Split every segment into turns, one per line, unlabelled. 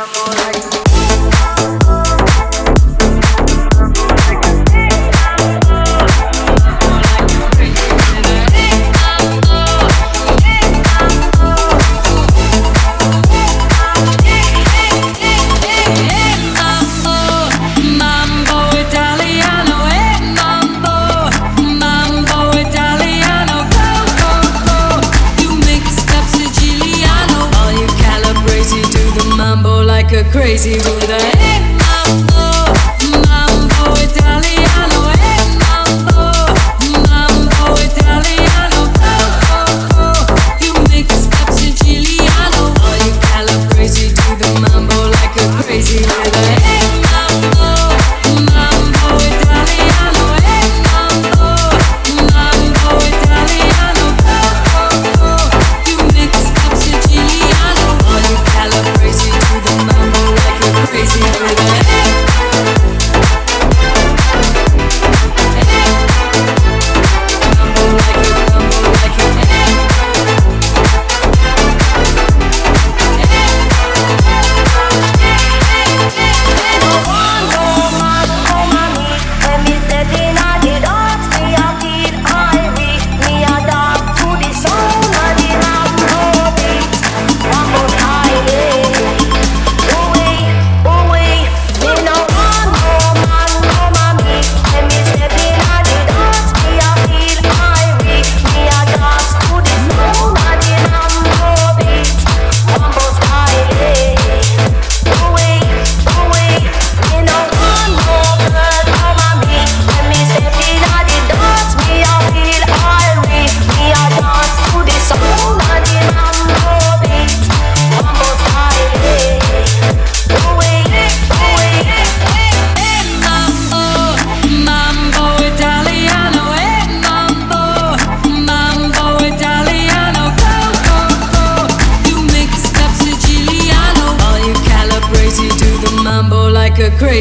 amor ahí. Mambo like a crazy Buddha. a hey,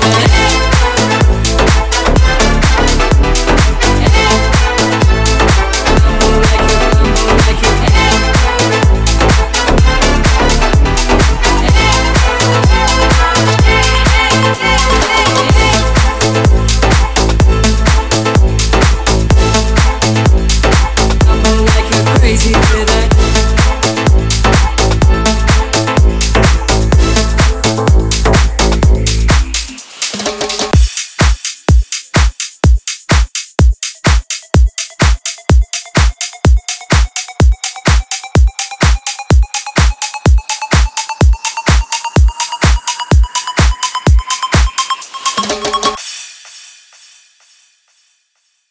Yeah.